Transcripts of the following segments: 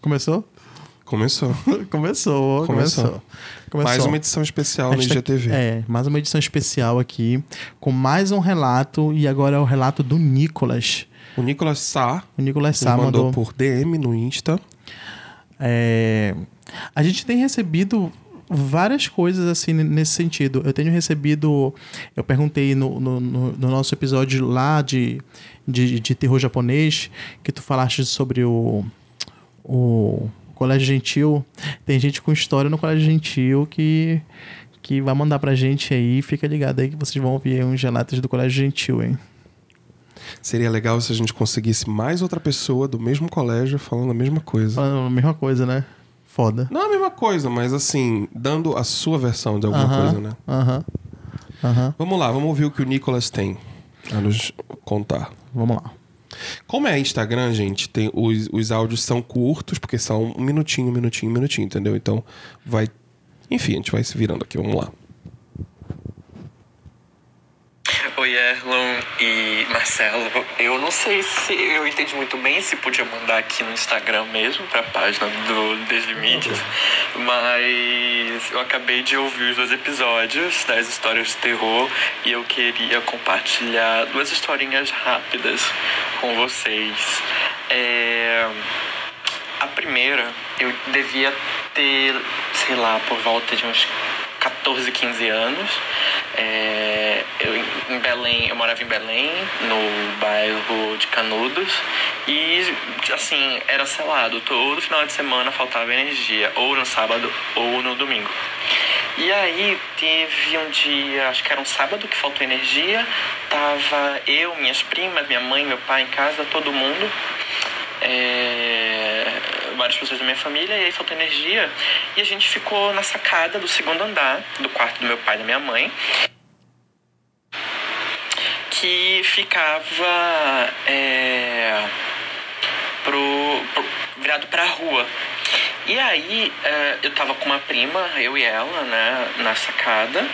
Começou? Começou. começou, começou, começou. Mais uma edição especial no IGTV. Tá, é, mais uma edição especial aqui, com mais um relato, e agora é o relato do Nicolas. O Nicolas Sá. O Nicolas Sá mandou, mandou por DM no Insta. É, a gente tem recebido várias coisas assim nesse sentido. Eu tenho recebido. Eu perguntei no, no, no nosso episódio lá de, de, de, terror japonês, que tu falaste sobre o. o Colégio Gentil. Tem gente com história no Colégio Gentil que, que vai mandar pra gente aí. Fica ligado aí que vocês vão ouvir uns relatos do Colégio Gentil, hein? Seria legal se a gente conseguisse mais outra pessoa do mesmo colégio falando a mesma coisa. Falando a mesma coisa, né? Foda. Não a mesma coisa, mas assim, dando a sua versão de alguma uh -huh, coisa, né? Aham. Uh -huh, uh -huh. Vamos lá, vamos ouvir o que o Nicolas tem a nos contar. Vamos lá. Como é Instagram, gente, tem os, os áudios são curtos, porque são um minutinho, um minutinho, um minutinho, entendeu? Então vai. Enfim, a gente vai se virando aqui, vamos lá. Oi, Erlon e Marcelo. Eu não sei se eu entendi muito bem se podia mandar aqui no Instagram mesmo, para a página do Deslimites, mas eu acabei de ouvir os dois episódios das histórias de terror e eu queria compartilhar duas historinhas rápidas com vocês. É... A primeira, eu devia ter, sei lá, por volta de uns 14, 15 anos. É, eu em Belém, eu morava em Belém, no bairro de Canudos, e assim, era selado, todo final de semana faltava energia, ou no sábado ou no domingo. E aí teve um dia, acho que era um sábado que faltou energia, tava eu, minhas primas, minha mãe, meu pai em casa, todo mundo. É, várias pessoas da minha família e aí faltou energia e a gente ficou na sacada do segundo andar do quarto do meu pai e da minha mãe que ficava é, pro, pro, virado para a rua. E aí é, eu tava com uma prima, eu e ela, né, na sacada,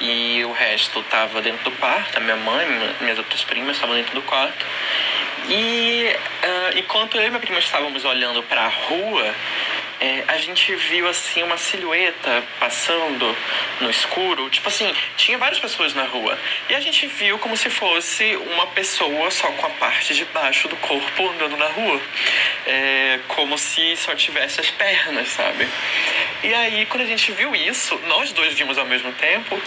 e o resto tava dentro do quarto, a minha mãe, minhas outras primas estavam dentro do quarto. E uh, enquanto eu e minha prima estávamos olhando para a rua, é, a gente viu assim uma silhueta passando no escuro. Tipo assim, tinha várias pessoas na rua. E a gente viu como se fosse uma pessoa só com a parte de baixo do corpo andando na rua. É, como se só tivesse as pernas, sabe? E aí, quando a gente viu isso, nós dois vimos ao mesmo tempo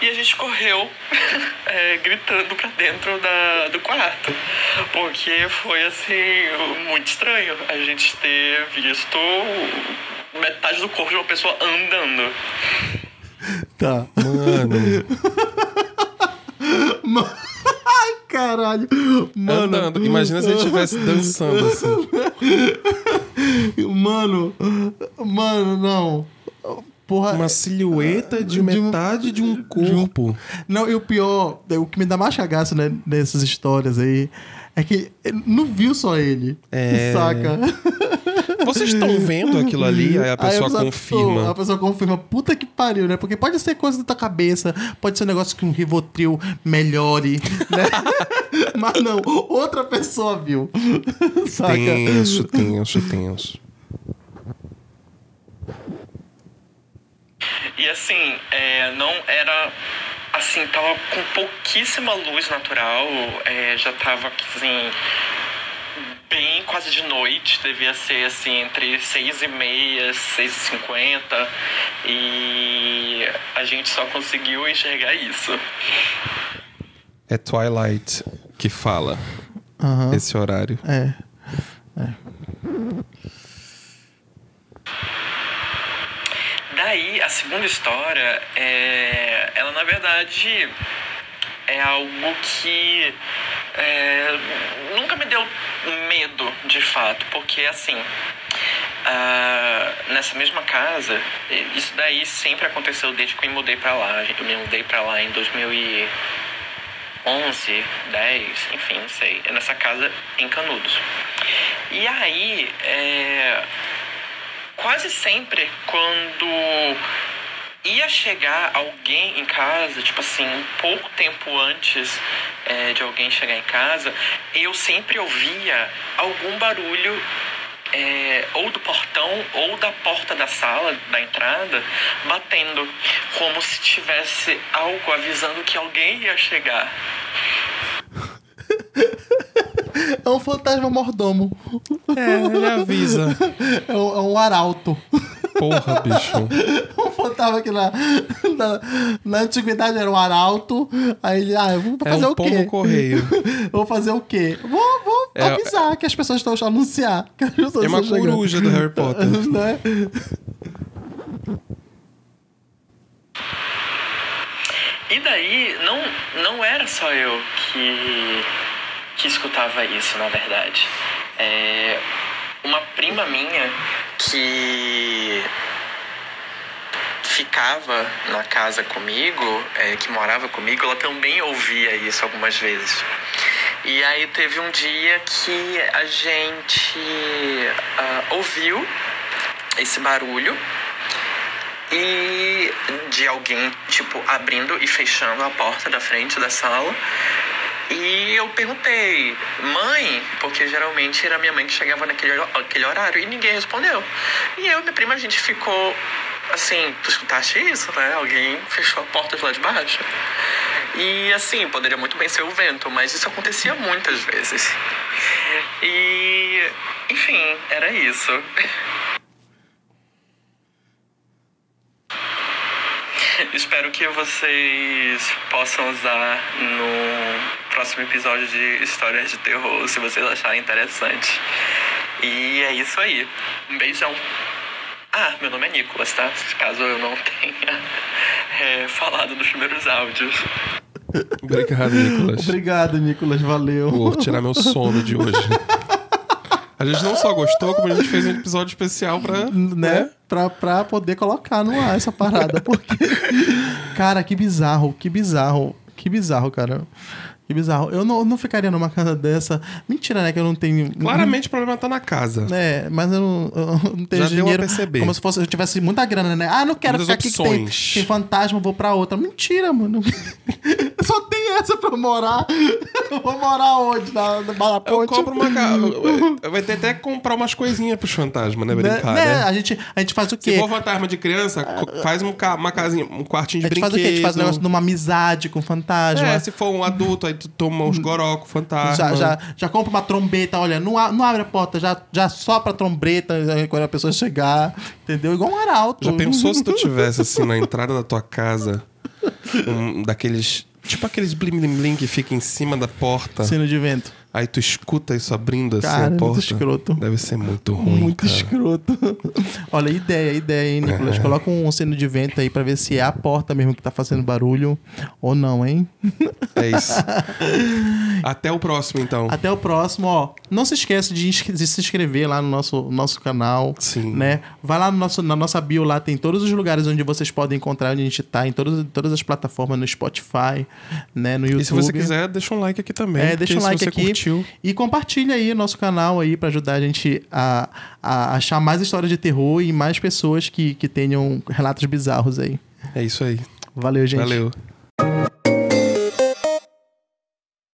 e a gente correu é, gritando pra dentro da, do quarto. Porque foi assim, muito estranho a gente ter visto metade do corpo de uma pessoa andando. Tá. Mano. Ai, caralho. Mano. Andando. Imagina se ele estivesse dançando assim. Mano. Mano, não. Porra, uma silhueta de, de metade de um corpo. Não, e o pior, o que me dá mais cagaço né, nessas histórias aí é que não viu só ele. É. Saca? Vocês estão vendo aquilo ali? Aí a pessoa, Aí a confirma. A pessoa confirma, puta que pariu, né? Porque pode ser coisa da tua cabeça, pode ser um negócio que um Rivotril melhore, né? Mas não, outra pessoa viu. Saca? Tenso, tenso, tenso. E assim, é, não era assim, tava com pouquíssima luz natural, é, já tava assim, bem quase de noite, devia ser assim, entre seis e meia, seis e cinquenta, e a gente só conseguiu enxergar isso. É Twilight que fala Aham. esse horário. É. é. Daí, a segunda história, é, ela na verdade é algo que é, nunca me deu medo de fato, porque assim, uh, nessa mesma casa, isso daí sempre aconteceu desde que eu me mudei pra lá. Eu me mudei pra lá em 2011, 10, enfim, não sei. É nessa casa em Canudos. E aí, é, quase sempre quando ia chegar alguém em casa, tipo assim, um pouco tempo antes é, de alguém chegar em casa, eu sempre ouvia algum barulho é, ou do portão ou da porta da sala, da entrada, batendo, como se tivesse algo avisando que alguém ia chegar. É um fantasma mordomo. É, ele avisa. É um, é um arauto. Porra, bicho. Fantasma que na, na, na antiguidade era um arauto. Aí ele, ah, eu vou É fazer um o quê? correio. Vou fazer o quê? Vou, vou É- avisar que as pessoas estão anunciar. Que as pessoas É uma estão chegando. coruja do Harry Potter. né? E daí, não, não era só eu que, que escutava isso, na verdade. É, uma prima minha que ficava na casa comigo, é, que morava comigo, ela também ouvia isso algumas vezes. E aí teve um dia que a gente ah, ouviu esse barulho e de alguém, tipo, abrindo e fechando a porta da frente da sala. E eu perguntei, mãe, porque geralmente era minha mãe que chegava naquele aquele horário e ninguém respondeu. E eu e minha prima, a gente ficou assim, tu escutaste isso, né? Alguém fechou a porta de lá de baixo. E assim, poderia muito bem ser o vento, mas isso acontecia muitas vezes. E, enfim, era isso. Espero que vocês possam usar no próximo episódio de Histórias de Terror, se vocês acharem interessante. E é isso aí. Um beijão. Ah, meu nome é Nicolas, tá? Caso eu não tenha é, falado nos primeiros áudios. Obrigado, Nicolas. Obrigado, Nicolas. Valeu. Por tirar meu sono de hoje. A gente não só gostou, como a gente fez um episódio especial pra. né? Pra, pra poder colocar no ar essa parada. Porque. cara, que bizarro, que bizarro. Que bizarro, cara. Que bizarro. Eu não, não ficaria numa casa dessa. Mentira, né? Que eu não tenho. Claramente o problema tá na casa. É, mas eu não, eu não tenho Já deu a dinheiro. perceber. Como se fosse eu tivesse muita grana, né? Ah, não quero Muitas ficar aqui que tem, opções. tem fantasma, vou pra outra. Mentira, mano. Só tem essa pra eu morar. Eu vou morar onde? Na, na Barra Eu compro uma casa. Vai ter até que comprar umas coisinhas pros fantasmas, né? Né? Brincar, Né? né? A, gente, a gente faz o quê? Se for fantasma de criança, co- faz um ca- uma casinha, um quartinho de a gente faz brinquedo. o quê? A gente faz um negócio de uma amizade com fantasma. É, se for um adulto, aí tu toma uns goró com fantasma. Já, já, já compra uma trombeta, olha, não, a- não abre a porta, já, já sopra a trombeta aí quando a pessoa chegar, entendeu? Igual um arauto. Já pensou se tu tivesse assim na entrada da tua casa um daqueles. Tipo aqueles blim blim blim que fica em cima da porta. Sino de vento. Aí tu escuta isso abrindo assim Cara, a muito porta. escroto. Deve ser muito ruim. Muito cara. escroto. Olha, ideia, ideia, hein, Nicolas? É. Coloca um sino de vento aí pra ver se é a porta mesmo que tá fazendo barulho ou não, hein? É isso. Até o próximo, então. Até o próximo, ó. Não se esqueça de, de se inscrever lá no nosso, nosso canal. Sim. Né? Vai lá no nosso, na nossa bio, lá tem todos os lugares onde vocês podem encontrar onde a gente tá, em todas, todas as plataformas, no Spotify, né? No YouTube. E se você quiser, deixa um like aqui também. É, deixa um like aqui e compartilha aí o nosso canal aí pra ajudar a gente a, a achar mais histórias de terror e mais pessoas que, que tenham relatos bizarros aí. É isso aí. Valeu, gente. Valeu.